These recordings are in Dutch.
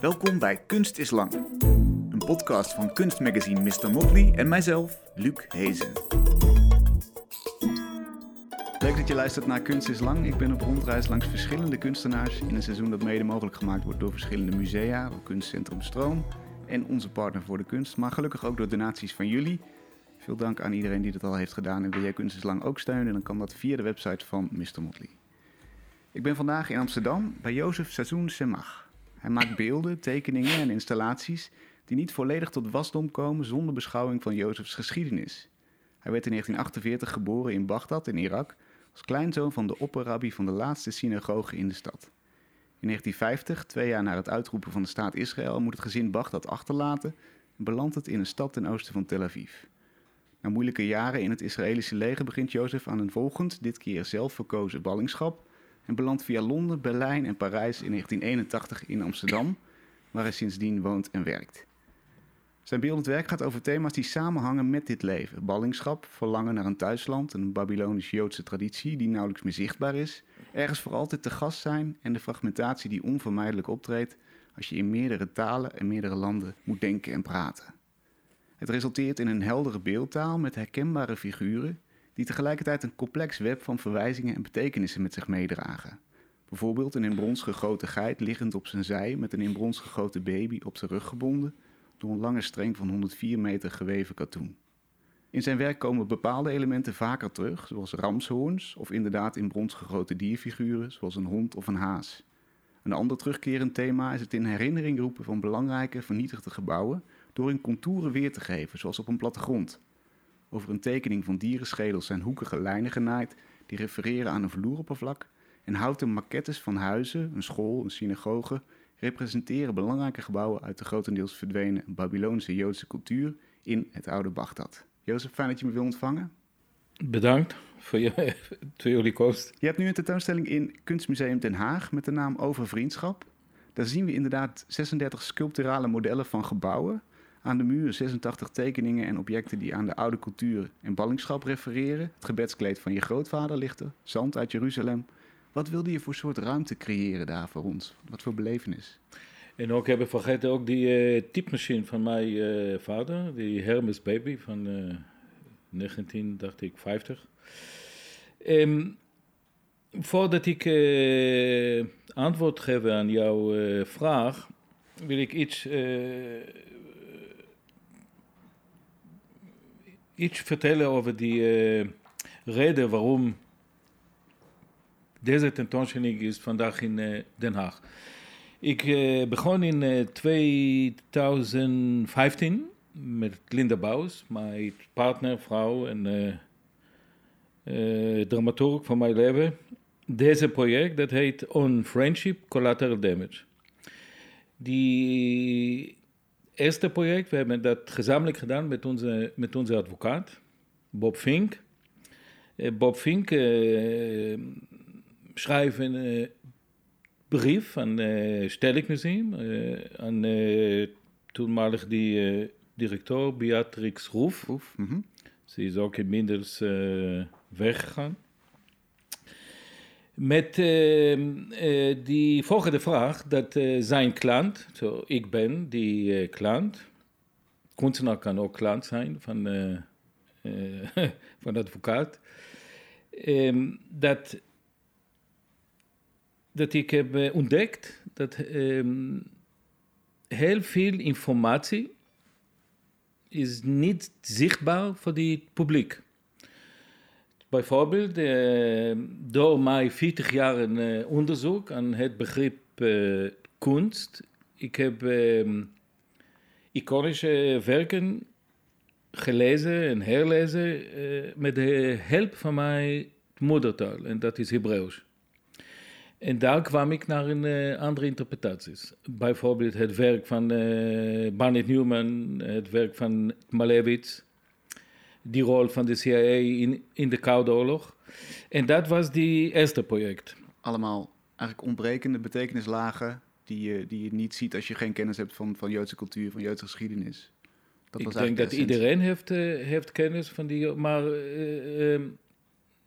Welkom bij Kunst is Lang, een podcast van kunstmagazine Mr. Motley en mijzelf, Luc Hezen. Leuk dat je luistert naar Kunst is Lang. Ik ben op rondreis langs verschillende kunstenaars in een seizoen dat mede mogelijk gemaakt wordt door verschillende musea, Kunstcentrum Stroom en onze partner voor de kunst, maar gelukkig ook door donaties van jullie. Veel dank aan iedereen die dat al heeft gedaan en wil jij Kunst is Lang ook steunen, dan kan dat via de website van Mr. Motley. Ik ben vandaag in Amsterdam bij Jozef Sazzoen Semach. Hij maakt beelden, tekeningen en installaties die niet volledig tot wasdom komen zonder beschouwing van Jozefs geschiedenis. Hij werd in 1948 geboren in Bagdad in Irak als kleinzoon van de opperrabbi van de laatste synagoge in de stad. In 1950, twee jaar na het uitroepen van de staat Israël, moet het gezin Bagdad achterlaten en belandt het in een stad ten oosten van Tel Aviv. Na moeilijke jaren in het Israëlische leger begint Jozef aan een volgend, dit keer zelf verkozen ballingschap en belandt via Londen, Berlijn en Parijs in 1981 in Amsterdam, waar hij sindsdien woont en werkt. Zijn beeldend werk gaat over thema's die samenhangen met dit leven. Ballingschap, verlangen naar een thuisland, een Babylonisch-Joodse traditie die nauwelijks meer zichtbaar is, ergens voor altijd te gast zijn en de fragmentatie die onvermijdelijk optreedt als je in meerdere talen en meerdere landen moet denken en praten. Het resulteert in een heldere beeldtaal met herkenbare figuren die tegelijkertijd een complex web van verwijzingen en betekenissen met zich meedragen. Bijvoorbeeld een in brons gegoten geit liggend op zijn zij met een in brons gegoten baby op zijn rug gebonden door een lange streng van 104 meter geweven katoen. In zijn werk komen bepaalde elementen vaker terug, zoals ramshoorns of inderdaad in brons gegoten dierfiguren, zoals een hond of een haas. Een ander terugkerend thema is het in herinnering roepen van belangrijke vernietigde gebouwen door hun contouren weer te geven, zoals op een plattegrond. Over een tekening van dierenschedels zijn hoekige lijnen genaaid die refereren aan een vloeroppervlak en houten maquettes van huizen, een school, een synagoge representeren belangrijke gebouwen uit de grotendeels verdwenen Babylonische Joodse cultuur in het oude Bagdad. Jozef, fijn dat je me wil ontvangen. Bedankt voor, je, voor jullie komst. Je hebt nu een tentoonstelling in Kunstmuseum Den Haag met de naam Over Vriendschap. Daar zien we inderdaad 36 sculpturale modellen van gebouwen. Aan de muur 86 tekeningen en objecten die aan de oude cultuur en ballingschap refereren. Het gebedskleed van je grootvader ligt er, zand uit Jeruzalem. Wat wilde je voor soort ruimte creëren daar voor ons? Wat voor belevenis? En ook hebben vergeten ook die uh, typemachine van mijn uh, vader, die Hermes Baby van uh, 19, dacht ik, 50. Um, voordat ik antwoord geef aan jouw vraag, wil ik iets, iets vertellen over die reden waarom deze tentoonstelling is vandaag in uh, Den Haag. Ik uh, begon in uh, 2015 met Linda Bouws, mijn partner, vrouw en dramaturg van mijn leven. Deze project, dat heet On Friendship Collateral Damage. Die eerste project, we hebben dat gezamenlijk gedaan met onze, met onze advocaat, Bob Fink. Bob Fink schrijf een uh, brief aan het uh, Stellingmuseum, uh, aan toenmalig die directeur Beatrix Roef. Roef mm -hmm. Ze is ook inmiddels weggegaan. Met die volgende vraag dat zijn klant, zo ik ben die klant, kunstenaar kan ook klant zijn van, van advocaat, um, dat dat ik heb eh, ontdekt dat um, heel veel informatie is niet zichtbaar voor het publiek. Bijvoorbeeld uh, door mijn 40 jaar uh, onderzoek aan het begrip uh, kunst. Ik heb iconische werken gelezen en herlezen met de hulp van mijn moedertaal, en dat is Hebreeuws. En daar kwam ik naar een andere interpretaties. Bijvoorbeeld het werk van uh, Barnett Newman, het werk van Malevich, die rol van de CIA in, in de Koude Oorlog. En dat was die eerste project. Allemaal eigenlijk ontbrekende betekenislagen die je, die je niet ziet als je geen kennis hebt van, van Joodse cultuur, van Joodse geschiedenis. Dat ik denk dat iedereen heeft, uh, heeft kennis van die, maar ehm,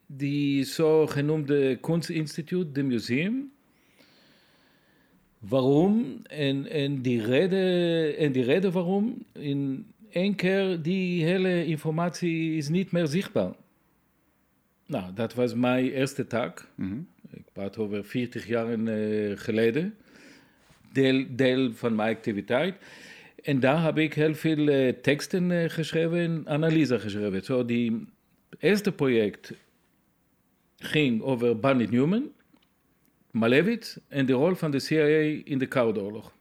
die zogenoemde kunstinstituut, de museum, waarom en, en, die reden, en die reden waarom. In één keer die hele informatie is niet meer zichtbaar. Nou, dat was mijn eerste taak. Mhm. Ik praat over 40 jaar eh, geleden. Deel, deel van mijn activiteit. En daar heb ik heel veel eh, teksten eh, geschreven en analyse geschreven. Zo, die eerste project ging over Barney Newman, Malevich en de rol van de CIA in de Koude Oorlog.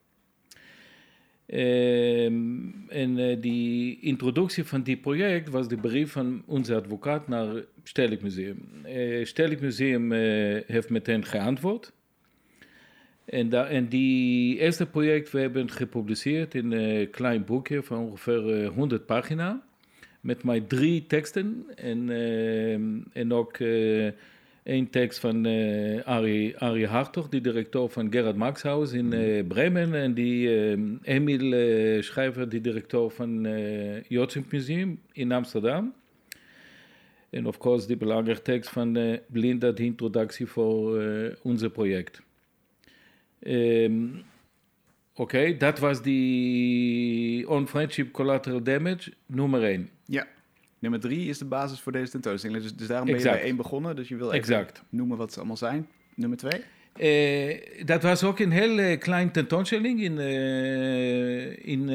Ehm, en eh, die introductie van die project was de brief van onze advocaat naar het Stedelijk Museum. Het Stedelijk Museum eh, heeft meteen geantwoord. En, da, en die eerste project, we hebben gepubliceerd in een klein boekje van ongeveer eh, 100 pagina. Met mijn drie teksten en, ehm, en ook eh, één tekst van eh Arie, Arie Hartog, die directeur van Gerard Maxhaus in eh, Bremen. En die ehm, Emil eh, Schrijver, die directeur van het Joods Museum in Amsterdam. En of course die belangrijke tekst van eh, Blinda, de introductie voor eh ons project. Ehm, Oké, dat was die On Friendship Collateral Damage nummer 1. Ja. Nummer drie is de basis voor deze tentoonstelling. Dus, dus daarom ben je Exact. bij één begonnen. Dus je wil even Exact. noemen wat ze allemaal zijn. Nummer twee? Eh, dat was ook een heel eh, klein tentoonstelling in, eh, in,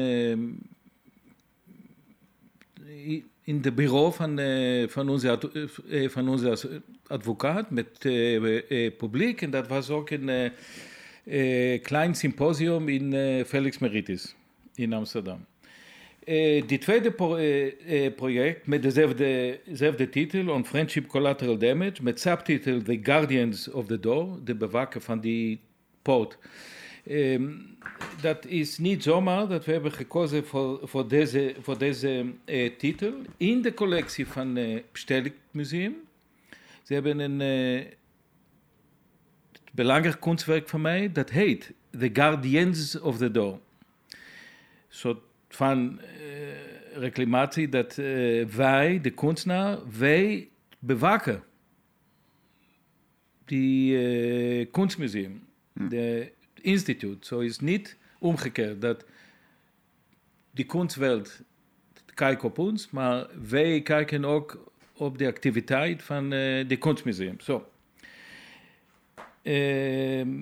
i- in de bureau van, eh, van, onze, eh, van onze advocaat met eh, eh, publiek. En dat was ook een eh, eh, klein symposium in eh, Felix Meritis in Amsterdam. Eh, die tweede eh, eh, project met dezelfde, titel, On Friendship Collateral Damage, met subtitel The Guardians of the Door, de bewaker van die poot. Ehm, dat is niet zomaar dat we hebben gekozen voor, voor deze, voor deze titel. In de collectie van het Stedelijk Museum. Ze hebben een belangrijk kunstwerk van mij, dat heet The Guardians of the Door. Van eh, reclamatie dat eh, wij, de kunstenaar, wij bewaken die eh, kunstmuseum, de instituut. Zo is niet omgekeerd dat die kunstwereld kijkt op ons, maar wij kijken ook op de activiteit van eh de kunstmuseum. Zo. Ehm,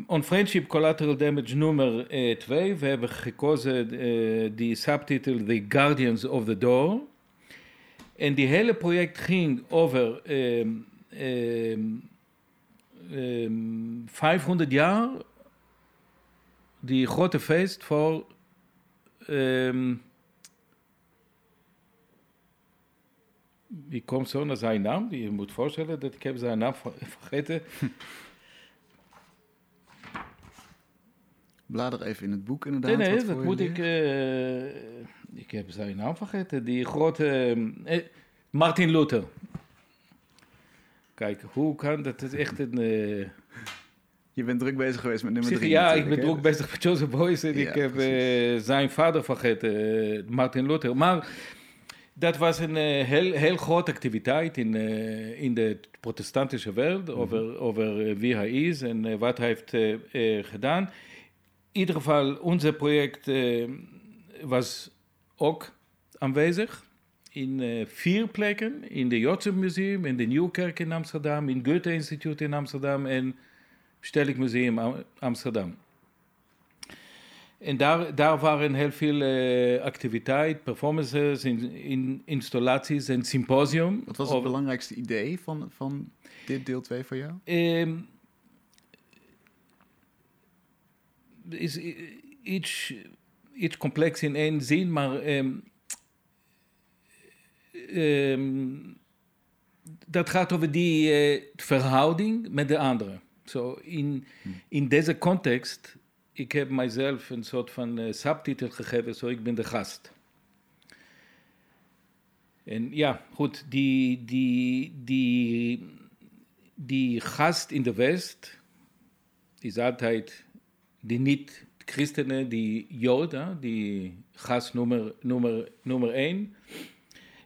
on Friendship Collateral Damage nummer 2. we hebben gekozen eh, die subtitel The Guardians of the Door. En die hele project ging over ehm, ehm, ehm, 500 jaar, die grote feest voor ehm, ik kom zo naar zijn naam. Je moet voorstellen dat ik heb zijn naam ver- vergeten. Blader even in het boek inderdaad. Nee, dat moet ik. eh, ik heb zijn naam vergeten. Die grote. eh, Martin Luther. Kijk, hoe kan dat? Het is echt een. eh, Je bent druk bezig geweest met nummer zeg, drie ja, ik ben hè? bezig met Joseph Beuys en Ja, ik heb eh, zijn vader vergeten, eh, Martin Luther. Maar dat was een eh, heel, heel grote activiteit in, eh, in de protestantische wereld Mhm. over, over eh, wie hij is en eh, wat hij heeft eh, eh, gedaan. In ieder geval, ons project eh, was ook aanwezig in eh, vier plekken. In de Joodse Museum, in de Nieuwkerk in Amsterdam, in Goethe Instituut in Amsterdam en Stedelijk Museum Am- Amsterdam. En daar, daar waren heel veel eh, activiteit, performances, in, in, installaties en symposium. Wat was het over- belangrijkste idee van, van dit deel 2 voor jou? Ehm, is iets, iets complex in één zin, maar ehm, ehm, dat gaat over die eh, verhouding met de anderen. Zo in, in deze context, ik heb mijzelf een soort van eh, subtitel gegeven, zo ik ben de gast. En ja, goed, die, die, die, die gast in de West is altijd die niet-christenen, die Joden, die gast nummer, nummer, nummer één.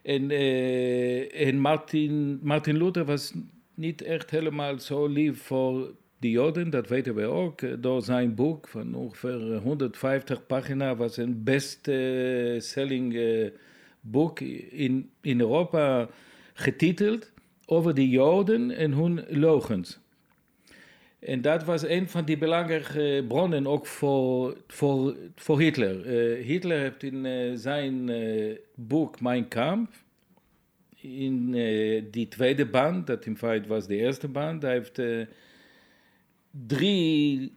En, eh, en Martin, Martin Luther was niet echt helemaal zo lief voor de Joden, dat weten we ook, eh, door zijn boek van ongeveer 150 pagina's, was een best-selling uh, boek in, in Europa getiteld over de Joden en hun logens. En dat was een van die belangrijke bronnen ook voor, voor, voor Hitler. Uh, Hitler heeft in uh, zijn uh, boek Mein Kampf, in die tweede band, dat in feite was de eerste band, hij heeft drie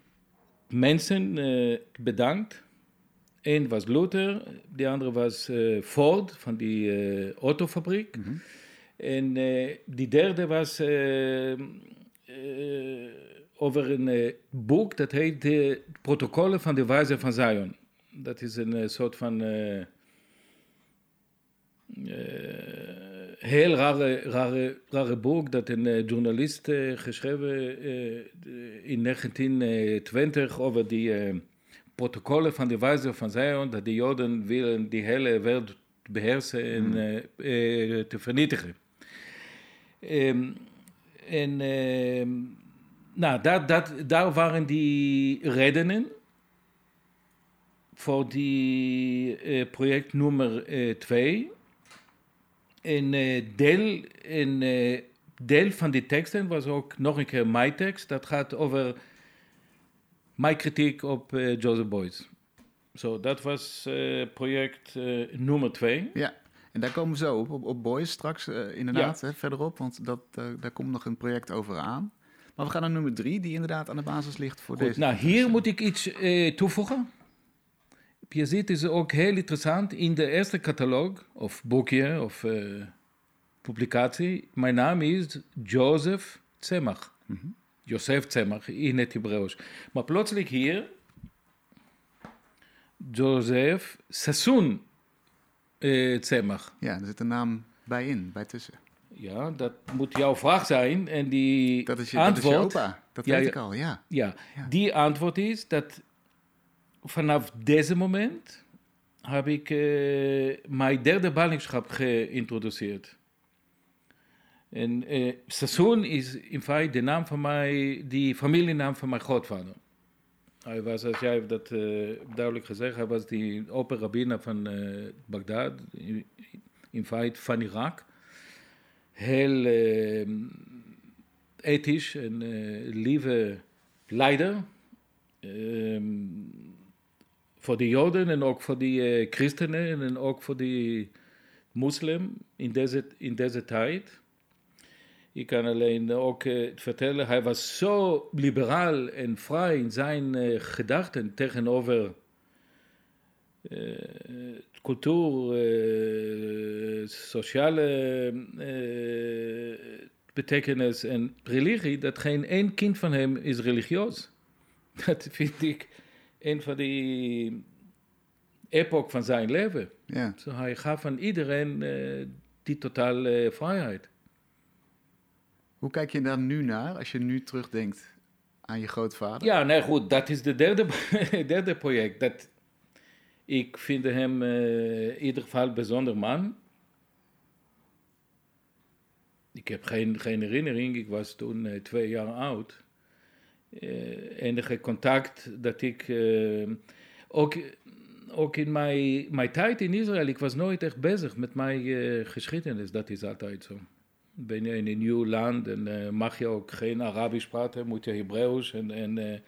mensen bedankt. Eén was Luther, de andere was Ford van die autofabriek. Mm -hmm. En die derde was over een boek dat heet De Protocollen van de Wijze van Zion. Dat is een uh, soort van uh, heel rare, rare, rare boek dat een journalist geschreven in 1920 over die protocollen van de Wijze van Zion, dat de Joden willen die hele wereld beheersen en mm. te vernietigen. Um, en ehm, nou, dat, dat, daar waren die redenen voor die uh, project nummer 2. Uh, en uh, deel, en, deel van die teksten was ook nog een keer mijn tekst. Dat gaat over mijn kritiek op Joseph Beuys. Zo, dat was project nummer 2. Ja. En daar komen we zo op, op, op Boys straks inderdaad hè, verderop, want dat, daar komt nog een project over aan. Maar we gaan naar nummer drie, die inderdaad aan de basis ligt voor Goed, deze. Nou, hier moet ik iets eh, toevoegen. Je ziet, het is ook heel interessant. In de eerste catalogus, of boekje, of uh, publicatie, mijn naam is Joseph Tzemach. Mm -hmm. Joseph Tzemach in het Hebreeuws. Maar plotseling hier, Joseph Sassoon uh, Tzemach. Ja, er zit een naam bij in, bij tussen. Ja, dat moet jouw vraag zijn. En die dat is je, antwoord... Dat is je opa. Dat weet ik al, ja. ja. die antwoord is dat vanaf deze moment heb ik uh, mijn derde ballingschap geïntroduceerd. En uh, Sassoon is in feite de naam van mijn, die familienaam van mijn grootvader. Hij was, als jij dat uh, duidelijk gezegd, hij was die opera van uh, Bagdad, in, in feite van Irak heel uh, ethisch en uh, lieve leider. Uh, voor de Joden en ook voor die uh, christenen en ook voor die moslim in deze, in deze tijd. Ik kan alleen ook uh, vertellen, hij was zo liberaal en vrij in zijn uh, gedachten tegenover cultuur, uh, sociale uh, betekenis en religie, dat geen één kind van hem is religieus. Dat vind ik een van die epoch van zijn leven. Ja. So, hij gaf aan iedereen uh, die totale vrijheid. Hoe kijk je daar nu naar als je nu terugdenkt aan je grootvader? Ja, nee, goed, dat is het derde, derde project. Dat, ik vind hem uh, in ieder geval een bijzonder man. Ik heb geen, geen herinnering, ik was toen uh, twee jaar oud. Uh, enige contact dat ik. ook, ook in mijn, mijn tijd in Israël, ik was nooit echt bezig met mijn geschiedenis. Dat is altijd zo. Ben je in een nieuw land en mag je ook geen Arabisch praten, moet je Hebreeuws. En, en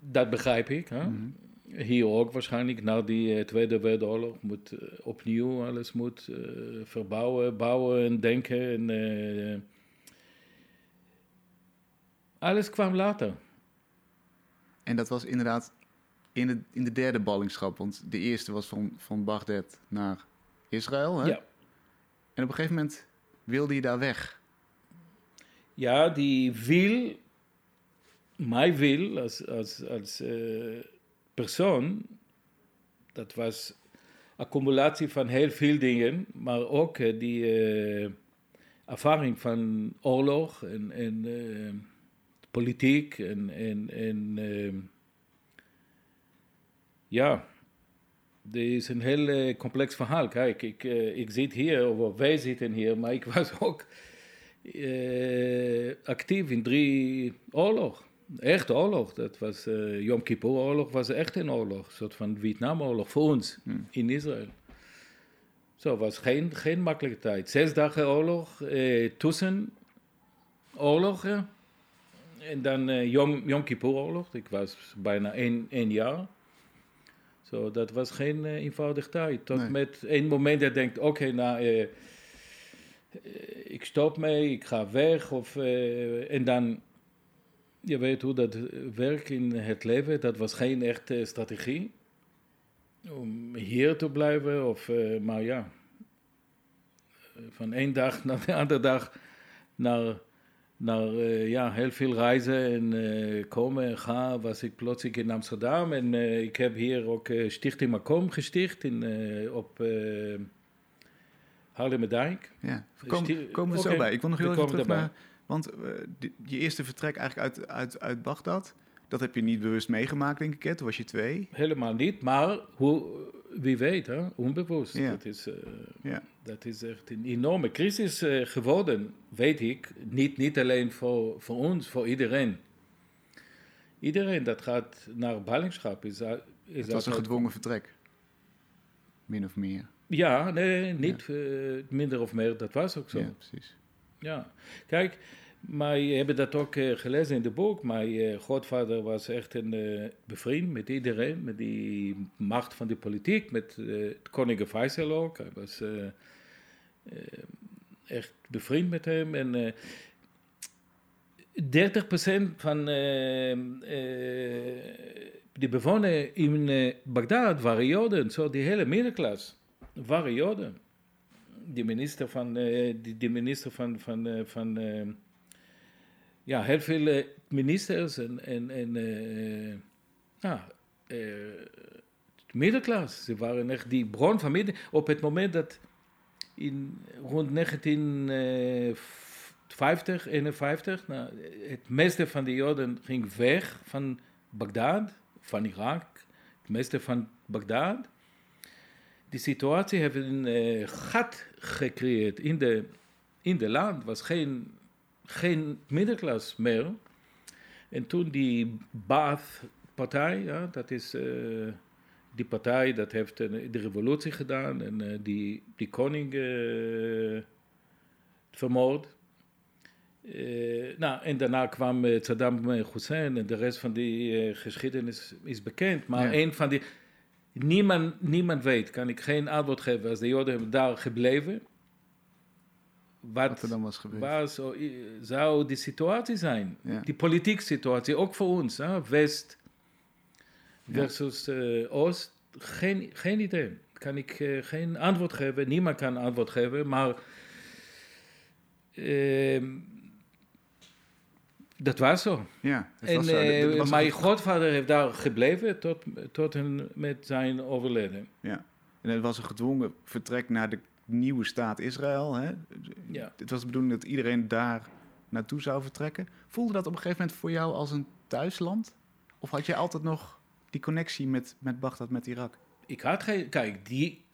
dat begrijp ik. Hè? -hmm hier ook waarschijnlijk na die eh, Tweede Wereldoorlog moet uh, opnieuw alles moet uh, verbouwen, bouwen en denken. En, alles kwam later. En dat was inderdaad in de, in de derde ballingschap, want de eerste was van, van Bagdad naar Israël. Hè? Ja. En op een gegeven moment wilde je daar weg. Ja, die wil, mij wil als, als, als persoon, dat was accumulatie van heel veel dingen, maar ook uh, die uh, ervaring van oorlog en, uh, politiek en, ja, dit is een heel complex verhaal. Kijk, ik, ik zit hier, of wij zitten hier, maar ik was ook actief in drie oorlog. Echt oorlog. Dat was uh, Yom Kippur oorlog was echt een oorlog. Een soort van Vietnamoorlog voor ons Hmm. in Israël. Zo was geen, geen makkelijke tijd. Zes dagen oorlog, eh, tussen oorlogen. En dan eh, Yom, Yom Kippur oorlog. Ik was bijna één, één jaar. Zo, dat was geen eh, eenvoudige tijd. Tot Nee. met één moment dat je denkt, oké, nou, eh, ik stop mee, ik ga weg. Of, en dan, je weet hoe dat werkt in het leven. Dat was geen echte strategie. Om hier te blijven, of, eh, maar ja. Van één dag naar de andere dag naar, naar eh, ja, heel veel reizen en eh, komen en gaan was ik plotseling in Amsterdam. En ik heb hier ook Stichting Macom gesticht in, op Haarlemmerdijk. Ja, Sti- komen, komen we zo bij. Ik wil nog heel even terug naar... Want eh, die- je eerste vertrek eigenlijk uit, uit, uit Bagdad, dat heb je niet bewust meegemaakt, denk ik. Hè? Toen was je twee. Helemaal niet, maar hoe, wie weet, hè? onbewust. Ja. Dat, is, eh, Ja. dat is echt een enorme crisis eh, geworden, weet ik. Niet, niet alleen voor, voor ons, voor iedereen. Iedereen dat gaat naar ballingschap is, is Het was een gedwongen vertrek. Min of meer. Ja, nee, niet minder of meer, dat was ook zo. Ja, precies. Ja, kijk, wij hebben dat ook eh, gelezen in het boek. Mijn eh, grootvader was echt een eh, bevriend met iedereen, met die macht van de politiek, met eh het koningin Faisal ook. Hij was echt bevriend met hem. En eh 30% van de bewoners in Bagdad waren Joden, zo die hele middenklasse waren Joden die minister van, eh, die minister van, van, eh, van eh, ja, heel veel ministers en, en, en ja, middenklasse. Ze waren echt die bron van midden. Op het moment dat in rond 1950, 51, nou, het meeste van de Joden ging weg van Bagdad, van Irak, het meeste van Bagdad die situatie heeft een eh, gat gecreëerd in de, in de land. was geen, geen middenklasse meer. En toen die Baath-partij, ja, dat is eh, die partij dat heeft eh, de revolutie gedaan en die, die koning vermoord. Nou, en daarna kwam Saddam Hussein en de rest van die geschiedenis is bekend. Maar Ja. een van die... Niemand, niemand weet, kan ik geen antwoord geven. Als de Joden daar gebleven, wat, Wat er dan was gebeurd. waar zou, zou die situatie zijn? Ja. Die politieke situatie, ook voor ons, hè? West Ja. versus eh, Oost, geen, geen idee. Kan ik eh, geen antwoord geven, niemand kan antwoord geven, maar ehm, dat was zo. Ja, En was zo. eh, was mijn grootvader heeft daar gebleven tot, tot en met zijn overleden. Ja. En het was een gedwongen vertrek naar de nieuwe staat Israël. Hè? Ja. Het was de bedoeling dat iedereen daar naartoe zou vertrekken. Voelde dat op een gegeven moment voor jou als een thuisland? Of had je altijd nog die connectie met, met Bagdad, met Irak? Ik had geen... Kijk, die,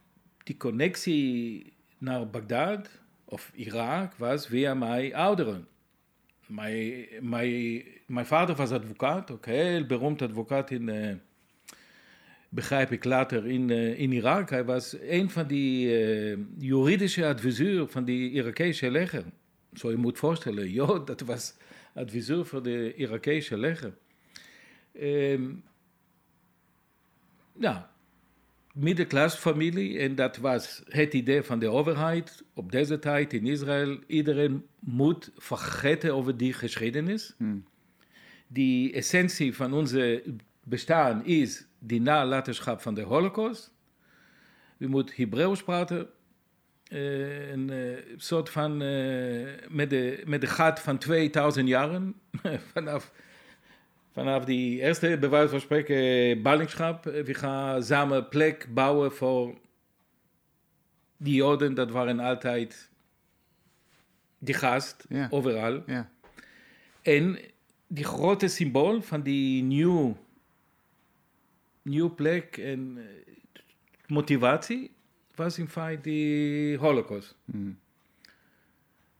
die connectie naar Bagdad of Irak was via mijn ouderen. Mijn, mijn, mijn vader was advocaat, ook heel beroemd advocaat in... eh, begrijp ik later in, eh, in Irak. Hij was een van die eh, juridische adviseur van die Irakese leger. Zo je moet voorstellen, joh, dat was adviseur voor de Irakese leger. Ehm nou, middenklasfamilie en dat was het idee van de overheid op deze tijd in Israël. Iedereen moet vergeten over die geschiedenis. Hmm. Die essentie van onze bestaan is die nalatenschap van de Holocaust. We moeten Hebreeuws praten. eh, een eh, soort van eh, met, de, met de gat van 2000 jaren. vanaf, vanaf die eerste, bij wijze van spreken, ballingschap. We gaan samen plek bouwen voor die Joden. Dat waren altijd die gast, Ja. overal. Ja, En die grote symbool van die nieuw, nieuw plek en eh, motivatie was in feite die Holocaust. Hmm.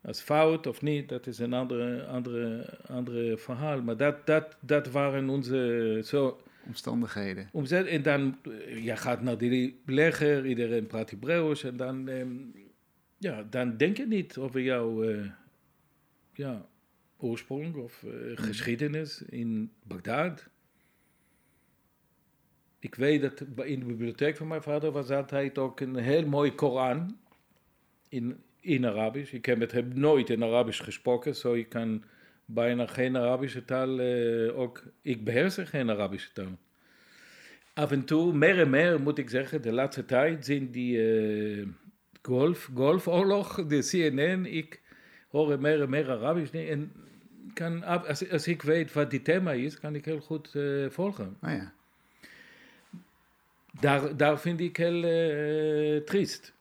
Als fout of niet, dat is een andere, andere, andere verhaal. Maar dat, dat, dat waren onze zo, Omstandigheden. omzet. En dan, eh, je gaat naar die leger, iedereen praat Hebreeuws. En dan, ehm, ja, dan denk je niet over jouw eh, ja, oorsprong of eh, geschiedenis in Bagdad. Ik weet dat in de bibliotheek van mijn vader was altijd ook een heel mooi Koran in, in Arabisch. Ik heb met hem nooit in Arabisch gesproken, zo ik kan bijna geen Arabische taal, eh, ook ik beheers geen Arabische taal. Af en toe, meer en meer moet ik zeggen, de laatste tijd zijn die eh, golf, golfoorlog, de CNN, ik hoor meer en meer Arabisch. En kan, als, als ik weet wat die thema is, kan ik heel goed eh, volgen. Oh ja. Daar, daar vind ik heel triest.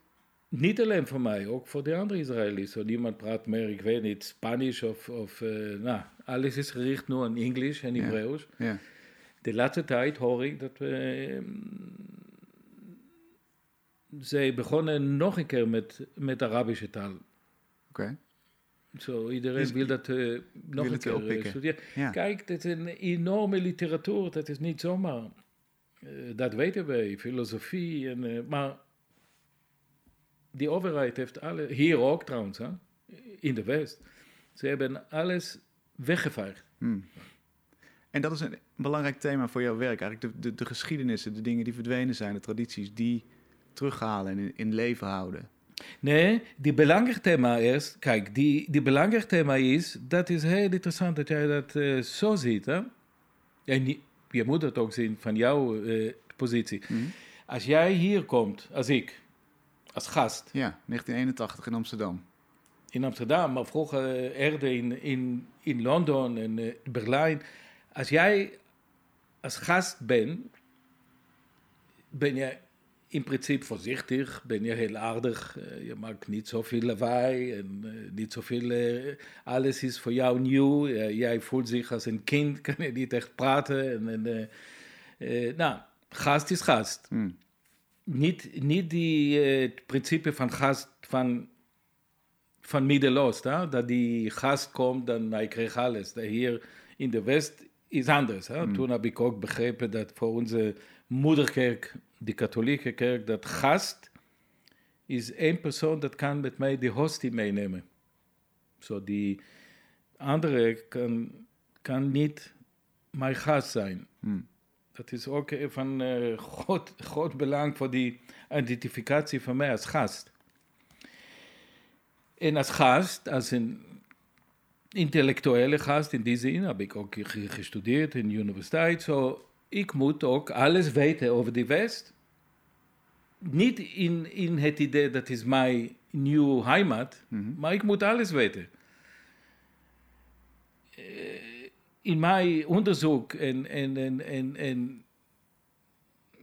Niet alleen voor mij, ook voor de andere Israëli's. Niemand praat meer, ik weet niet, Spanisch of, of eh, nou, alles is gericht nu aan Engels en. Hebreeuws. Ja. De laatste tijd hoor ik dat we. eh, zij begonnen nog een keer met, met Arabische taal. Oké. Zo, iedereen Dus wil dat eh, nog wil een keer eh, oppikken. studeren. Ja. Kijk, dat is een enorme literatuur, dat is niet zomaar. dat weten wij, filosofie. En, maar die overheid heeft alle, hier ook trouwens, hè, in de West, ze hebben alles weggevaagd. Hmm. En dat is een belangrijk thema voor jouw werk. Eigenlijk de, de, de geschiedenissen, de dingen die verdwenen zijn, de tradities, die terughalen en in, in leven houden. Nee, die belangrijk thema is, kijk, die, die belangrijk thema is, dat is heel interessant dat jij dat eh, zo ziet. Hè? En je, moet het ook zien van jouw eh, positie. Mhm. Als jij hier komt, als ik, als gast, Ja, 1981 in Amsterdam. in Amsterdam, maar vroeger eh, eerder in, in, in Londen en eh, Berlijn. Als jij als gast bent, ben je in principe voorzichtig, ben je heel aardig. eh, je maakt niet zoveel lawaai en eh, niet zoveel. eh, alles is voor jou nieuw. Eh, jij voelt zich als een kind, kan je niet echt praten. En, eh, eh, nou, gast is gast. Hmm. Niet, niet die, eh, het principe van gast van, van Midden-Oost, dat die gast komt en hij krijgt alles. Dat hier in de West is anders. Hè? Toen heb ik ook begrepen dat voor onze moederkerk, de katholieke kerk, dat gast is één persoon dat kan met mij de hostie meenemen. Zo die andere kan, kan niet mijn gast zijn. Hmm. Dat is ook van eh, groot, groot belang voor die identificatie van mij als gast. En als gast, als een intellectuele gast in die zin, heb ik ook ge- gestudeerd in de universiteit. Zo, ik moet ook alles weten over die West. Niet in, in het idee dat is mijn nieuwe heimat, Mhm. maar ik moet alles weten. Eh, mijn onderzoek en, en, en, en, en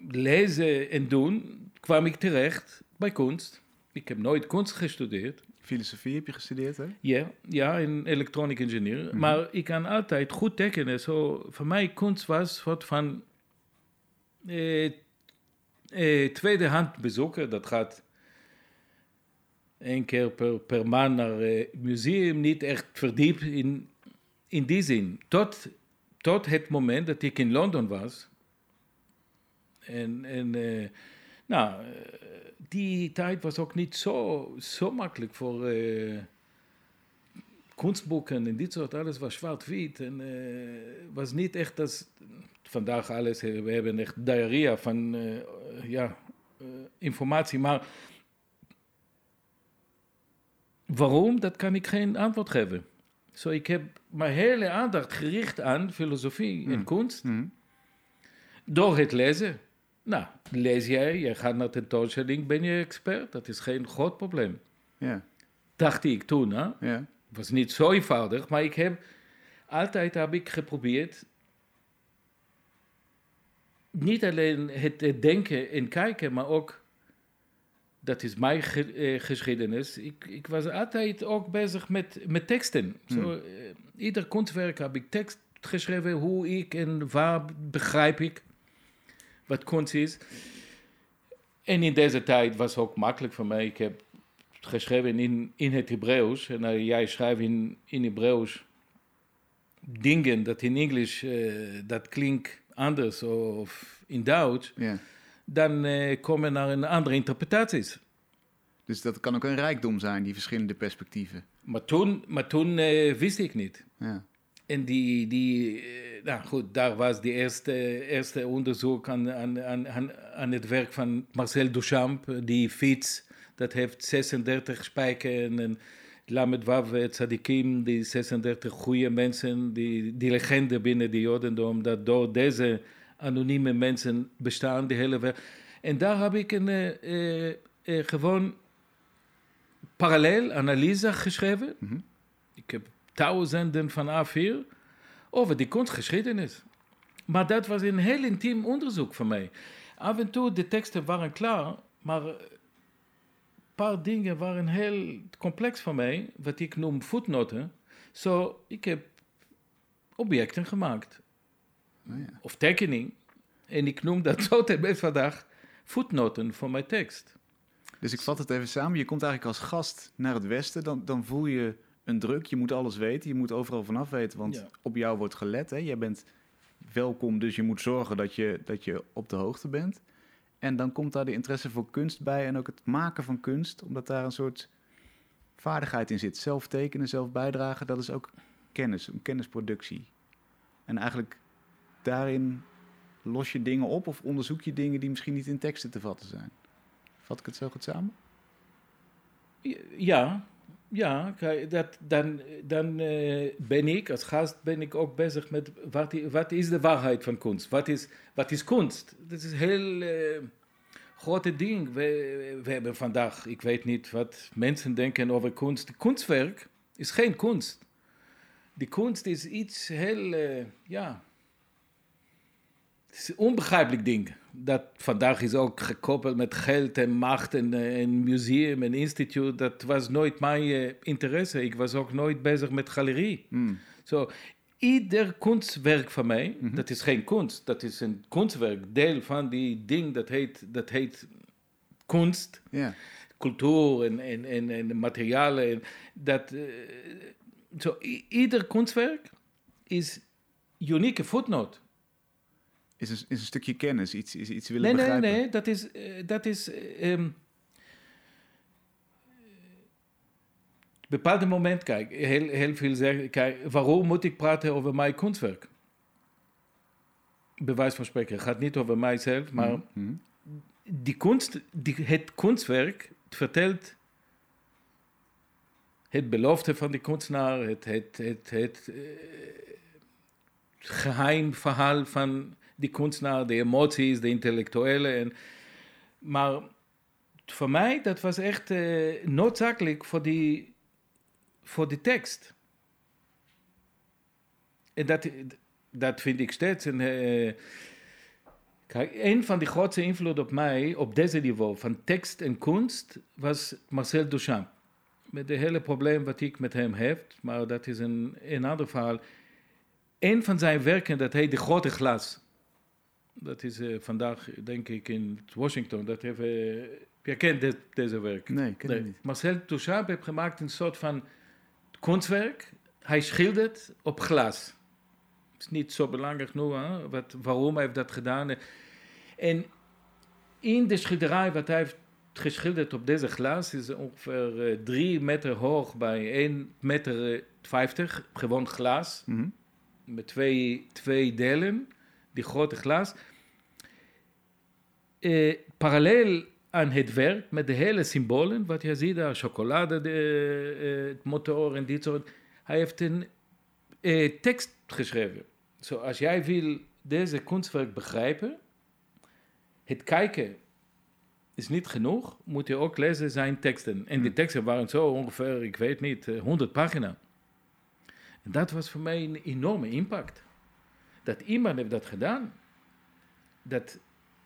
lezen en doen kwam ik terecht bij kunst. Ik heb nooit kunst gestudeerd. Filosofie heb je gestudeerd, hè? Ja, ja in electronic engineer. Maar ik kan altijd goed tekenen. Zo, voor mij kunst was soort van eh, eh, tweedehand bezoeken. Dat gaat één keer per, per maand naar het museum. Niet echt verdiept in, in die zin. Tot, tot het moment dat ik in Londen was. En, eh, nou, eh, die tijd was ook niet zo, zo makkelijk voor eh, kunstboeken en dit soort. Alles was zwart-wit en was niet echt als vandaag alles. We hebben echt diarrhea van ja, informatie. Maar waarom, dat kan ik geen antwoord geven. Zo, ik heb mijn hele aandacht gericht aan filosofie en Hmm. kunst. Mhm. Door het lezen. Nou, lees jij, jij gaat naar tentoonstelling, ben je expert. Dat is geen groot probleem. Dacht ik toen, hè. was niet zo eenvoudig, maar ik heb altijd heb ik geprobeerd niet alleen het denken en kijken, maar ook dat is mijn ge- eh, geschiedenis. Ik, ik was altijd ook bezig met, met teksten. Zo, eh, ieder kunstwerk heb ik tekst geschreven, hoe ik en waar begrijp ik wat kunst is. En in deze tijd was het ook makkelijk voor mij. Ik heb geschreven in, in het Hebreeuws. En uh, jij schrijft in, in Hebreeuws dingen dat in Engels dat klinkt anders of in Duits. Ja. Dan uh, komen naar een andere interpretaties. Dus dat kan ook een rijkdom zijn, die verschillende perspectieven. Maar toen, maar toen uh, wist ik niet. Ja. En die, die nou goed, daar was die eerste, eerste onderzoek aan, aan, aan, aan het werk van Marcel Duchamp, die fiets. Dat heeft 36 spijken en Lamed Wav Tzadikim, die 36 goede mensen, die, die legende binnen de Jodendom, dat door deze anonieme mensen bestaan, die hele wereld. En daar heb ik een, uh, uh, uh, gewoon parallel analyse geschreven. Mhm. Ik heb duizenden van A4 over die kunstgeschiedenis. Maar dat was een heel intiem onderzoek voor mij. Af en toe, de teksten waren klaar, maar een paar dingen waren heel complex voor mij, wat ik noem voetnoten. Zo, ik heb objecten gemaakt, Nou ja. of tekening. En ik noem dat ten best vandaag voetnoten voor mijn tekst. Dus ik vat het even samen. Je komt eigenlijk als gast naar het Westen. Dan, dan voel je een druk. Je moet alles weten. Je moet overal vanaf weten. Want Ja. op jou wordt gelet. Hè? Jij bent welkom. Dus je moet zorgen dat je, dat je op de hoogte bent. En dan komt daar de interesse voor kunst bij. En ook het maken van kunst. Omdat daar een soort vaardigheid in zit. Zelf tekenen, zelf bijdragen. Dat is ook kennis. Een kennisproductie. En eigenlijk daarin los je dingen op. Of onderzoek je dingen die misschien niet in teksten te vatten zijn. Vat ik het zo goed samen? Ja, ja dat, dan, dan eh, ben ik als gast ben ik ook bezig met wat, is de waarheid van kunst? Wat is, wat is kunst? Dat is een heel eh, grote ding. We, hebben vandaag, ik weet niet wat mensen denken over kunst. De kunstwerk is geen kunst. Die kunst is iets heel, eh, ja, het is een onbegrijpelijk ding. Dat vandaag is ook gekoppeld met geld en macht en eh, museum en instituut. Dat was nooit mijn eh, interesse. Ik was ook nooit bezig met galerie. Hmm. Zo, ieder kunstwerk van mij, Mhm. dat is geen kunst. Dat is een kunstwerk, deel van die ding dat heet, dat heet kunst. Cultuur en, en, en, en materialen. En dat, eh, i- ieder kunstwerk is unieke voetnoot. Is een, is een stukje kennis, iets, is iets willen Nee, nee, begrijpen. nee, dat is, eh, dat is eh, ehm, bepaalde moment, kijk, heel, heel veel zeggen, kijk, waarom moet ik praten over mijn kunstwerk? Bewijs van spreken, het gaat niet over mijzelf, maar Mhm. die kunst, die, het kunstwerk vertelt het belofte van die kunstenaar, het, het, het, het eh, geheim verhaal van die kunstenaar, de emoties, de intellectuele. En, maar voor mij, dat was echt eh, noodzakelijk voor die, voor die tekst. En dat, dat vind ik steeds een... eh, een van de grootste invloeden op mij, op deze niveau, van tekst en kunst, was Marcel Duchamp. Met het hele probleem wat ik met hem heb, maar dat is een, een ander verhaal. Een van zijn werken, dat heet De Grote Glas. Dat is eh, vandaag, denk ik, in Washington. Dat heeft, eh, je kent dit, deze werk. Nee, ken ik Nee. niet. Marcel Duchamp heeft gemaakt een soort van kunstwerk. Hij schildert op glas. Het is niet zo belangrijk nu, hè? Wat, waarom hij heeft dat gedaan. En in de schilderij wat hij heeft geschilderd op deze glas is ongeveer eh, drie meter hoog bij 1 meter eh, 50, gewoon glas Mhm. met twee, twee delen, die grote glas. Eh, parallel aan het werk met de hele symbolen, wat je ziet daar, chocolade, de, eh, het motor en dit soort. Hij heeft een eh, tekst geschreven. Zo, als jij wil deze kunstwerk begrijpen, het kijken is niet genoeg, moet je ook lezen zijn teksten. En die teksten waren zo ongeveer, ik weet niet, eh, 100 pagina. En dat was voor mij een enorme impact. Dat iemand heeft dat gedaan. Dat,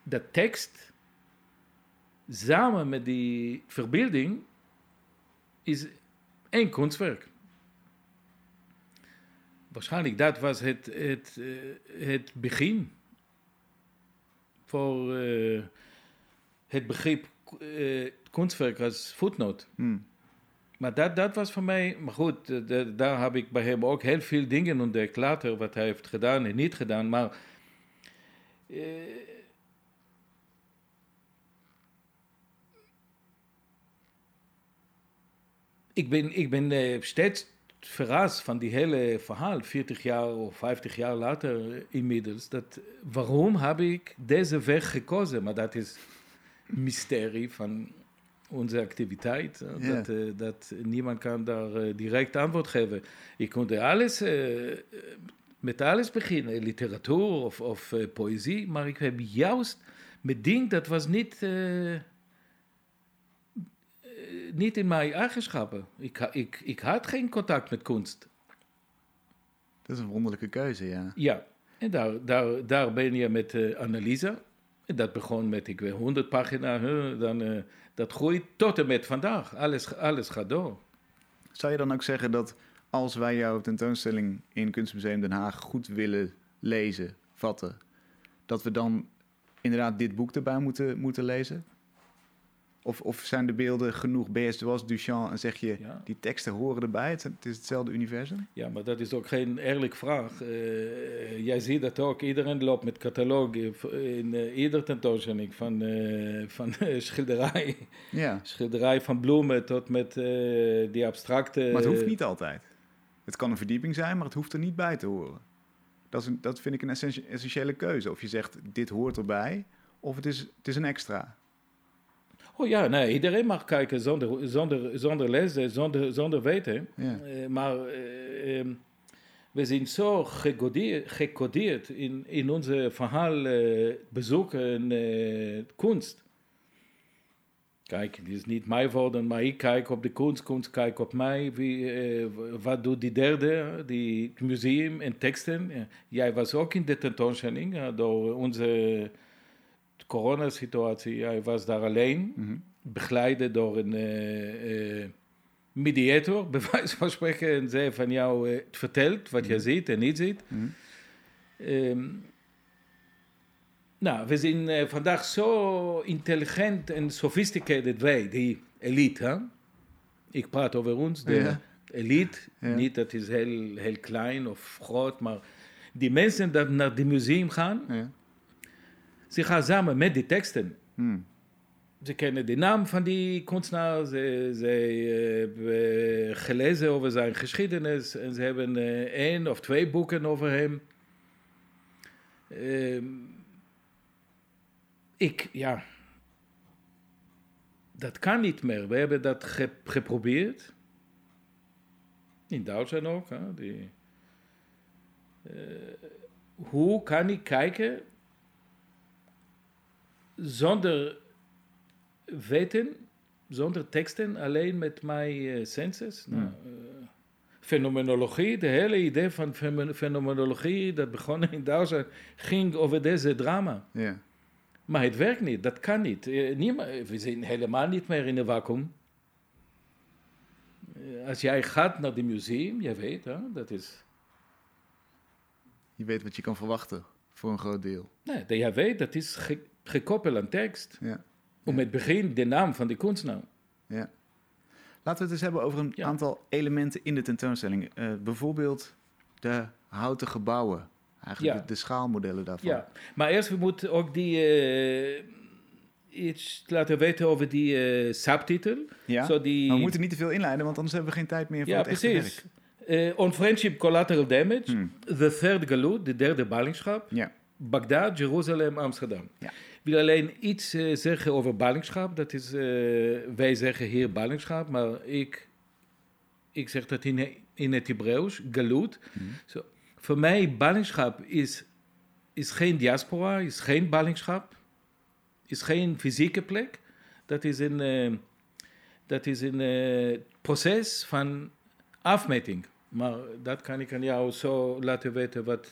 dat tekst, samen met die verbeelding, is één kunstwerk. Waarschijnlijk dat was het, het, eh, het begin voor eh, het begrip uh, kunstwerk als. Hmm. Maar dat, dat was voor mij, maar goed, daar heb ik bij hem ook heel veel dingen ontdekt later, wat hij heeft gedaan en niet gedaan. Maar uh, ik ben, ik ben uh, steeds verrast van die hele verhaal, 40 jaar of 50 jaar later inmiddels. Dat, waarom heb ik deze weg gekozen? Maar dat is mysterie van onze activiteit. Ja. Dat, uh, dat niemand kan daar uh, direct antwoord geven. Ik kon alles, uh, met alles beginnen, literatuur of, of poëzie, maar ik heb juist met ding dat was niet niet in mijn eigenschappen. Ik, ik, ik had geen contact met kunst. Dat is een wonderlijke keuze, ja. Ja, en daar, daar, daar ben je met analyse. En dat begon met, ik weet, 100 pagina's. Huh, dan, dat groeit tot en met vandaag. Alles, alles gaat door. Zou je dan ook zeggen dat als wij jouw tentoonstelling in Kunstmuseum Den Haag goed willen lezen, vatten, dat we dan inderdaad dit boek erbij moeten, moeten lezen? Of, of zijn de beelden genoeg? Je zoals Duchamp en zeg je, Ja. die teksten horen erbij, het, het is hetzelfde universum? Ja, maar dat is ook geen eerlijke vraag. Uh, jij ziet dat ook. Iedereen loopt met catalogus in uh, ieder tentoonstelling. Van, uh, van schilderij. Ja, Schilderij van bloemen tot met die abstracte... maar het hoeft niet altijd. Het kan een verdieping zijn, maar het hoeft er niet bij te horen. Dat, is een, dat vind ik een essentiële keuze. Of je zegt, dit hoort erbij, of het is, het is een extra. Oh ja, nee, iedereen mag kijken zonder, zonder, zonder lezen, zonder, zonder weten. Ja. Uh, maar uh, um, we zijn zo gecodeerd, gecodeerd in, in onze verhaal, uh, bezoek en kunst. Kijk, het is niet mijn woorden, maar ik kijk op de kunst, kunst kijkt op mij. Wie, wat doet die derde, die museum en teksten. Jij was ook in de tentoonstelling door onze coronasituatie. Hij was daar alleen, Mhm. begeleid door een uh, uh, mediator, bij wijze van spreken. En zei van jou, uh, het vertelt wat je ziet en niet ziet. Mhm. Um, nou, we zijn vandaag zo intelligent en sophisticated wij, die elite. Hè? Ik praat over ons, de Ja. elite. Ja. Niet dat is heel, heel klein of groot, maar die mensen die naar het museum gaan, Ja. Ze gaan samen met die teksten. Hmm. Ze kennen de naam van die kunstenaar, ze, ze uh, hebben gelezen over zijn geschiedenis en ze hebben uh, één of twee boeken over hem. Uh, ik, ja, dat kan niet meer. We hebben dat ge geprobeerd. In Duitsland ook. Hè, die, uh, hoe kan ik kijken zonder weten, zonder teksten, alleen met mijn uh, senses? Nou, uh, fenomenologie, de hele idee van fenomenologie, dat begon in Duitsland, ging over deze drama. Ja. Maar het werkt niet, dat kan niet. Uh, niemand, we zijn helemaal niet meer in een vacuüm. Als jij gaat naar het museum, je weet, hè, dat is... Je weet wat je kan verwachten, voor een groot deel. Nee, dat jij weet, dat is ge gekoppeld aan tekst. Ja. Om het begin de naam van de kunstenaar. Ja. Laten we het eens hebben over een Ja. aantal elementen in de tentoonstelling. Uh, bijvoorbeeld de houten gebouwen. Eigenlijk Ja. de, de schaalmodellen daarvan. Ja, maar eerst we moeten ook die uh, iets laten weten over die uh, subtitel. Ja? Die, Maar we moeten niet te veel inleiden, want anders hebben we geen tijd meer voor ja, het echte precies. werk. Uh, on Friendship Collateral Damage, Hmm. The Third Galut, de derde ballingschap, Ja. Bagdad, Jeruzalem, Amsterdam. Ja. Ik wil alleen iets uh, zeggen over ballingschap. Dat is, uh, wij zeggen hier ballingschap, maar ik, ik zeg dat in, in het Hebreeuws, galut. Zo, voor mij ballingschap is, is geen diaspora, is geen ballingschap, is geen fysieke plek. Dat is een, uh, dat is een proces van afmeting. Maar dat kan ik aan jou zo laten weten wat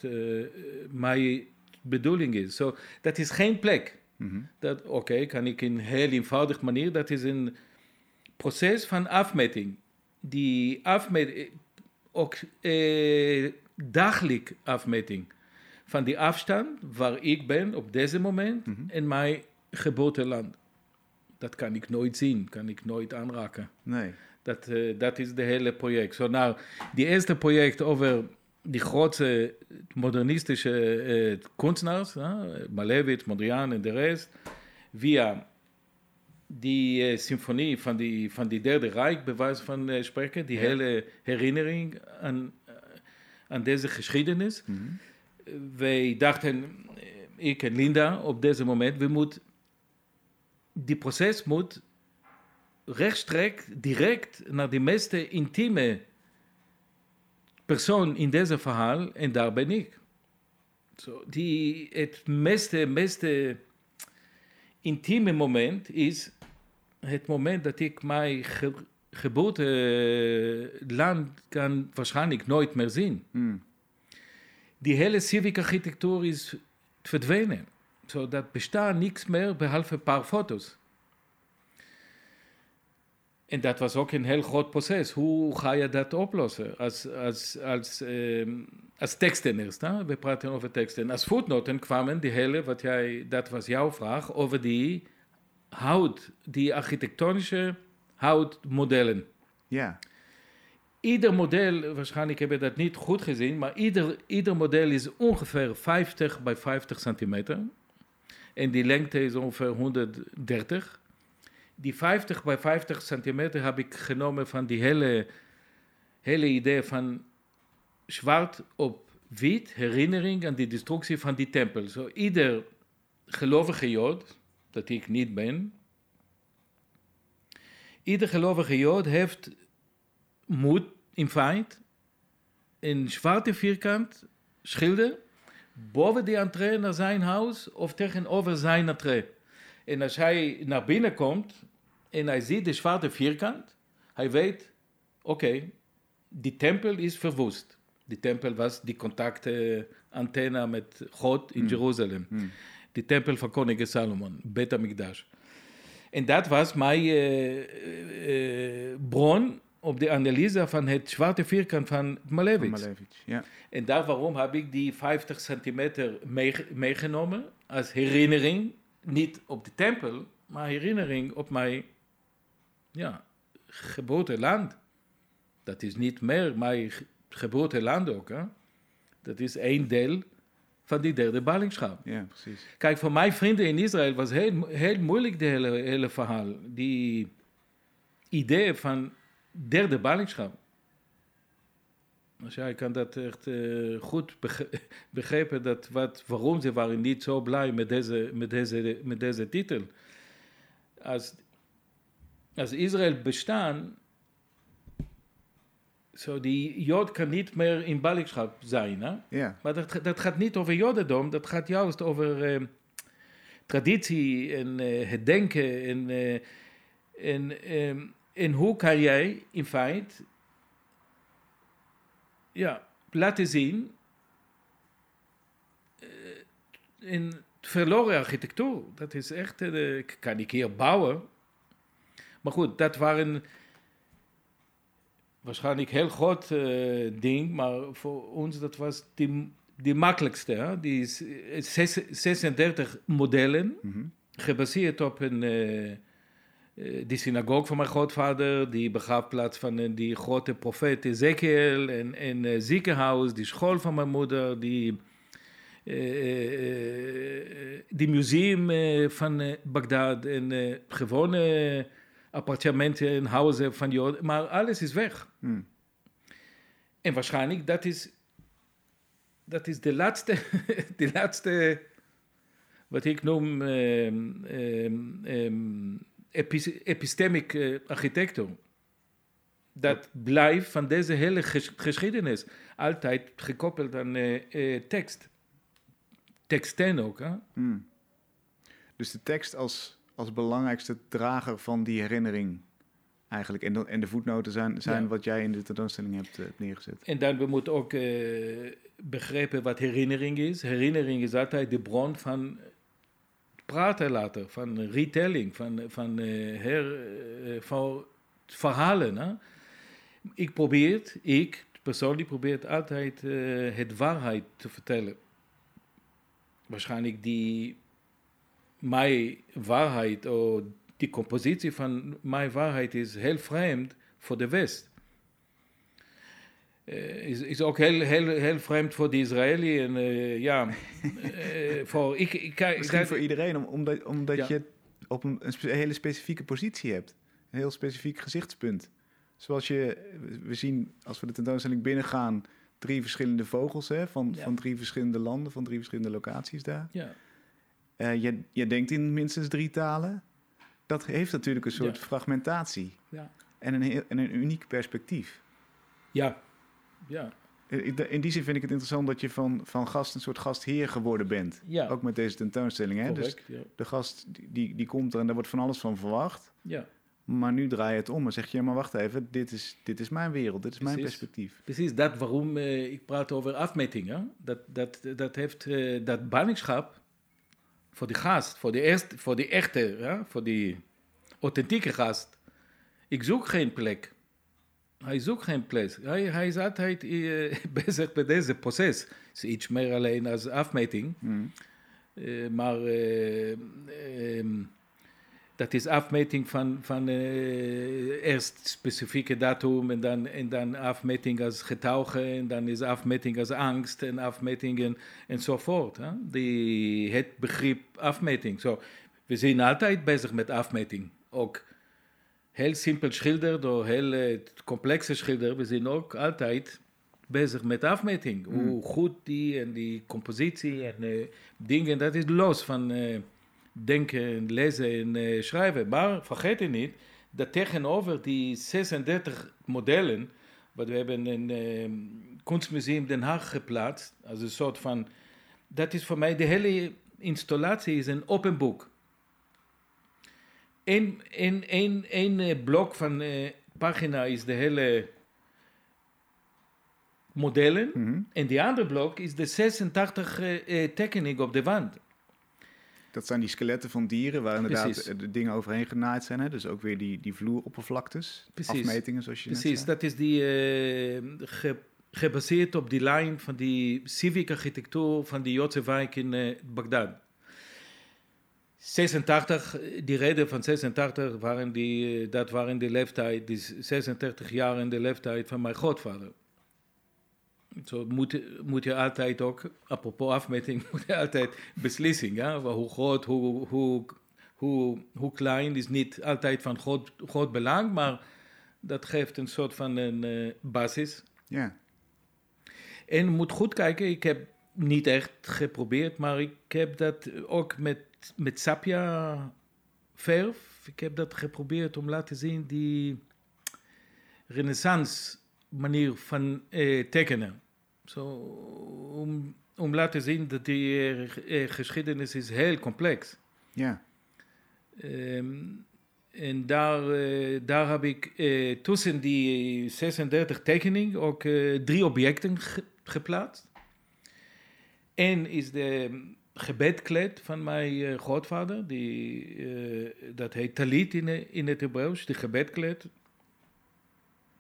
mijn bedoeling is. So, dat is geen plek. Mhm. Dat, Oké, okay, kan ik in een heel eenvoudig manier. Dat is een proces van afmeting. Die afmeting, ook eh, dagelijks afmeting. Van die afstand waar ik ben op deze moment Mhm. in mijn geboorteland. dat kan ik nooit zien, kan ik nooit aanraken. Nee. Dat, eh, dat is de hele project. Zo nou, die eerste project over die grote modernistische eh, kunstenaars, hè, Malevich, Mondriaan en de rest, via die eh, symfonie van die, van die Derde Rijk, bij wijze van eh, spreken, die Ja. hele herinnering aan, eh, aan deze geschiedenis. Mhm. Wij dachten, eh, ik en Linda, op deze moment, we moet, die proces moet rechtstreeks, direct naar de meest intieme persoon in deze verhaal, en daar ben ik. Zo, die, het meeste, meeste intieme moment is het moment dat ik mijn ge, geboorteland kan waarschijnlijk nooit meer zien Mm. die hele civic architectuur is verdwenen. Zo, dat bestaat niks meer behalve een paar foto's. En dat was ook een heel groot proces. Hoe ga je dat oplossen? Als, als, als, ehm, als teksten eerst. Hè? We praten over teksten. Als voetnoten kwamen die hele, wat jij, dat was jouw vraag, over die hout, die architectonische houtmodellen. Ja. Ieder model, waarschijnlijk heb je dat niet goed gezien, maar ieder, ieder model is ongeveer 50 bij 50 centimeter. En die lengte is ongeveer 130. Die 50 bij 50 centimeter heb ik genomen van die hele, hele idee van zwart op wit, herinnering aan die destructie van die tempel. Zo ieder gelovige jood, dat ik niet ben, ieder gelovige jood heeft moet in feite een zwarte vierkant schilderen boven de entree naar zijn huis of tegenover zijn entree. En als hij naar binnen komt en hij ziet de zwarte vierkant, hij weet, oké, die tempel is verwoest. Die tempel was die contactantenne met God in Jeruzalem. Mm. Die tempel van koning Salomon, Bet HaMikdash. En dat was mijn eh, eh, bron op de analyse van het zwarte vierkant van Malevich. Malevich. Ja. En daar waarom heb ik die 50 centimeter meege- meegenomen als herinnering, niet op de tempel, maar herinnering op mijn ja, geboorteland. Dat is niet meer mijn ge- geboorteland ook. Hè? Dat is één deel van die derde ballingschap. ja, precies. Kijk, voor mijn vrienden in Israël was heel, heel moeilijk de hele, hele verhaal. Die idee van derde ballingschap. Dus ja, ik kan dat echt eh, goed beg- begrijpen, dat wat, waarom ze waren niet zo blij met deze, met deze, met deze titel. Als, als Israël bestaan, zo die Jood kan niet meer in ballingschap zijn. Hè? Maar dat, dat gaat niet over Jodendom, dat gaat juist over eh, traditie en eh, het denken. En, eh, en, ehm, en hoe kan jij in feite ja, laten zien eh, in verloren architectuur. Dat is echt, kan ik hier bouwen. Maar goed, dat waren waarschijnlijk heel groot eh, ding, maar voor ons dat was die, die makkelijkste. Hè? Die is, eh, zes- 36 modellen, Mhm. gebaseerd op een, eh, eh, die synagoge van mijn grootvader, die begraafplaats van eh, die grote profeet Ezekiel, en, en eh, ziekenhuis, die school van mijn moeder, die, eh, eh, die museum eh, van eh, Bagdad en eh, gewone appartementen en huizen van Joden, maar alles is weg. Mm. En waarschijnlijk dat is, dat is de laatste, de laatste wat ik noem epis- epistemic eh, architectuur. Dat blijft van deze hele ges- geschiedenis altijd gekoppeld aan eh, eh, tekst. Teksten ook. Hè? Mm. Dus de tekst als, als belangrijkste drager van die herinnering eigenlijk. En de, en de voetnoten zijn, zijn Ja. wat jij in de tentoonstelling hebt eh, neergezet. En dan we moeten ook eh, begrijpen wat herinnering is. Herinnering is altijd de bron van praten later, van retelling, van, van, eh, her, van verhalen. Hè? Ik probeer, ik persoonlijk probeer altijd het waarheid te vertellen. Waarschijnlijk die mijn waarheid, of die compositie van mijn waarheid is heel vreemd voor de West. Uh, is, is ook heel, heel, heel vreemd voor de Israëli. En uh, ja, uh, voor, ik, ik, ik, Misschien voor iedereen, omdat, omdat ja. je op een, een, hele specifieke positie hebt. Een heel specifiek gezichtspunt. Zoals je, we zien als we de tentoonstelling binnengaan, drie verschillende vogels hè, van, ja. van drie verschillende landen, van drie verschillende locaties daar. Ja. Je, je denkt in minstens drie talen. Dat heeft natuurlijk een soort fragmentatie. Ja. En, een, en een uniek perspectief. Ja, ja. In die zin vind ik het interessant dat je van, van gast een soort gastheer geworden bent. Ja. Ook met deze tentoonstelling. Hè? Correct, dus ja. de gast die, die komt er en daar wordt van alles van verwacht. Ja. Maar nu draai je het om en zeg je, ja, maar wacht even, dit is, dit is mijn wereld, dit is mijn perspectief. Precies, dat waarom uh, ik praat over afmetingen. Dat, dat, dat heeft uh, dat ballingschap voor die gast, voor die, eerste, voor die echte, ja, voor die authentieke gast. Ik zoek geen plek. Hij zoekt geen plek. Hij, hij is altijd uh, bezig met deze proces. Het is iets meer alleen als afmeting. Hmm. Uh, maar uh, um, dat is afmeting van, van eerst specifieke datum en dan, en dan afmeting als getuige en dan is afmeting als angst en afmetingen enzovoort. Hè? Die, het begrip afmeting. So, we zijn altijd bezig met afmeting. Ook heel simpel schilder door heel uh, complexe schilder. We zijn ook altijd bezig met afmeting. Mm. Hoe goed die en die compositie en uh, dingen, dat is los van uh, denken, lezen en schrijven. Maar vergeet je niet dat tegenover die 36 modellen, wat we hebben in het Kunstmuseum Den Haag geplaatst, als een soort van, dat is voor mij, de hele installatie is een open boek één, één, één, één blok van uh, pagina is de hele modellen. Mm -hmm. En die andere blok is de 86 uh, tekening op de wand. Dat zijn die skeletten van dieren waar inderdaad Precies. de dingen overheen genaaid zijn. Hè? Dus ook weer die, die vloeroppervlaktes, Precies. afmetingen zoals je Precies, net zei. dat is die uh, ge, gebaseerd op die lijn van die civic architectuur van die Joodse wijk in uh, Bagdad. 86, die reden van 86 waren die, dat waren de leeftijd, die 36 jaar in de leeftijd van mijn grootvader. Zo moet, moet je altijd ook, apropos afmeting, moet je altijd beslissing. Ja? Hoe groot, hoe, hoe, hoe, hoe klein is niet altijd van groot, groot belang, maar dat geeft een soort van een uh, basis. Ja. En je moet goed kijken, ik heb niet echt geprobeerd, maar ik heb dat ook met met Sapia verf. Ik heb dat geprobeerd om laten zien die renaissance manier van eh, tekenen. Zo, om, om laten zien dat die eh, geschiedenis is heel complex. Ja. Um, en daar, uh, daar heb ik uh, tussen die 36 tekeningen ook uh, drie objecten ge geplaatst. Eén is de gebedkleed van mijn grootvader. Die, dat heet talit in, in het Hebreeuws, de gebedkleed.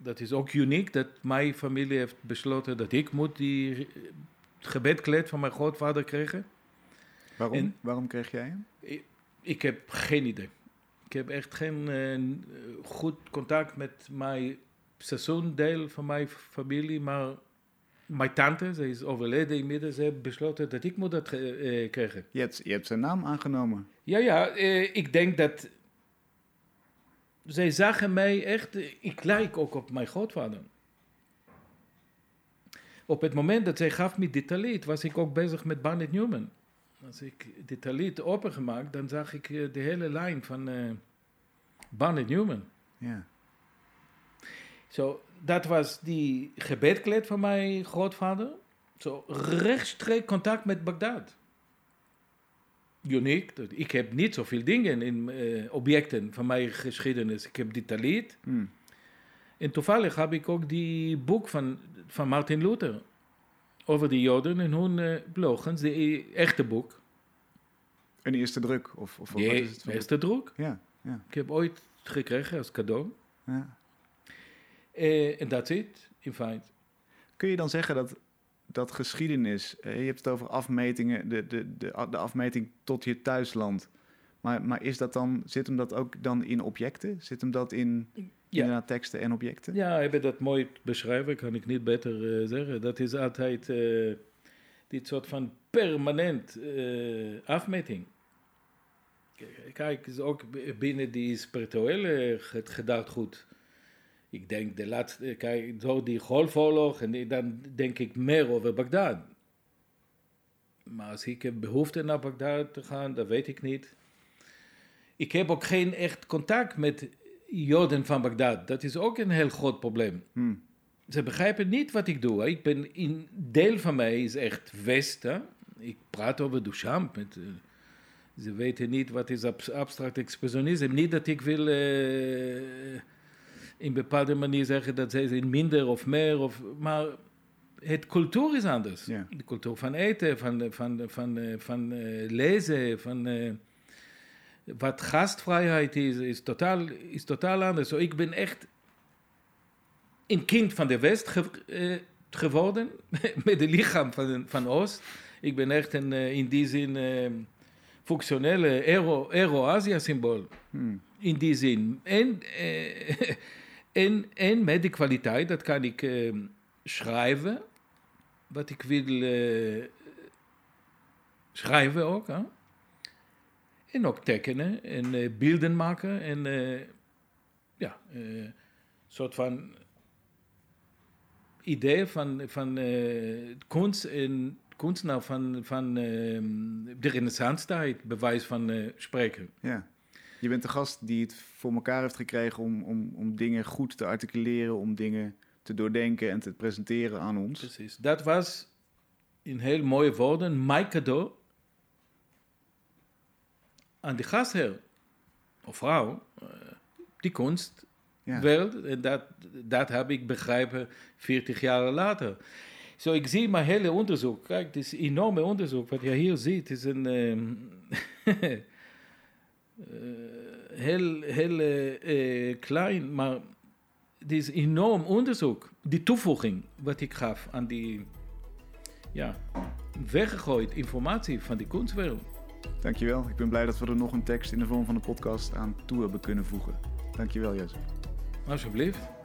Dat is ook uniek, dat mijn familie heeft besloten dat ik moet die gebedkleed van mijn grootvader krijgen. Waarom, en, waarom kreeg jij hem? Ik, ik, heb geen idee. Ik heb echt geen uh, goed contact met mijn seizoendeel van mijn familie, maar mijn tante, ze is overleden inmiddels, ze heeft besloten dat ik moet dat uh, krijgen. Je hebt, je hebt zijn naam aangenomen. Ja, ja, uh, ik denk dat... Zij zagen mij echt... Ik lijk ook op mijn grootvader. Op het moment dat zij gaf me dit talit, was ik ook bezig met Barnett Newman. Als ik dit talit opengemaakt, dan zag ik uh, de hele lijn van Barnett Newman. Ja. Zo, dat was die gebedkleed van mijn grootvader. Zo rechtstreeks contact met Bagdad. Uniek. Ik heb niet zoveel dingen in uh, objecten van mijn geschiedenis. Ik heb die talit. Hmm. En toevallig heb ik ook die boek van, van Martin Luther. Over de Joden en hun uh, blogens. De echte boek. Een eerste druk? Of, of wat is het eerste druk. Ja, ja. Ik heb ooit gekregen als cadeau. Ja. En dat is het, in feite. Kun je dan zeggen dat, dat geschiedenis, uh, je hebt het over afmetingen, de, de, de, de afmeting tot je thuisland, Maar, maar is dat dan, zit hem dat ook dan in objecten? Zit hem dat in Ja. teksten en objecten? Ja, hebben dat mooi beschrijven, kan ik niet beter eh, zeggen. Dat is altijd eh, dit soort van permanent eh, afmeting. Kijk, is ook binnen die spirituele het gedachtegoed. Ik denk de laatste, kijk, door die golfoorlog, en dan denk ik meer over Bagdad. Maar als ik heb behoefte naar Bagdad te gaan, dat weet ik niet. Ik heb ook geen echt contact met Joden van Bagdad. Dat is ook een heel groot probleem. Hm. Ze begrijpen niet wat ik doe. Ik ben in deel van mij is echt West. hè. Ik praat over Duchamp. Met, eh, ze weten niet wat is abs- abstract expressionisme. Niet dat ik wil eh, in bepaalde manier zeggen dat zij zijn minder of meer. Of, maar het cultuur is anders. Ja. De cultuur van eten, van, van, van, van eh, lezen, van eh, wat gastvrijheid is, is totaal, is totaal anders. Zo, ik ben echt een kind van de West ge- eh, geworden, met het lichaam van, van Oost. Ik ben echt een, in die zin functionele Euro- Euro-Asia-symbool. Hm. In die zin. En, en, en met de kwaliteit, dat kan ik eh, schrijven, wat ik wil eh, schrijven ook. Hè? En ook tekenen en eh, beelden maken en eh, ja, een soort van idee van, van kunst en kunstenaar van, van eh, de renaissance-tijd, bewijs van spreken. Ja. Je bent de gast die het voor elkaar heeft gekregen om, om, om dingen goed te articuleren, om dingen te doordenken en te presenteren aan ons. Precies. Dat was in heel mooie woorden mijn cadeau aan de gastheer of vrouw, eh, die kunstwereld. Ja. En dat, dat heb ik begrepen 40 jaar later. Zo, ik zie mijn hele onderzoek. Kijk, het is een enorme onderzoek. Wat je hier ziet is een ehm, eh, heel, heel eh, eh, klein, maar het is enorm onderzoek. Die toevoeging wat ik gaf aan die ja, weggegooid informatie van die kunstwereld. Dankjewel. Ik ben blij dat we er nog een tekst in de vorm van een podcast aan toe hebben kunnen voegen. Dankjewel, Jozef. Alsjeblieft.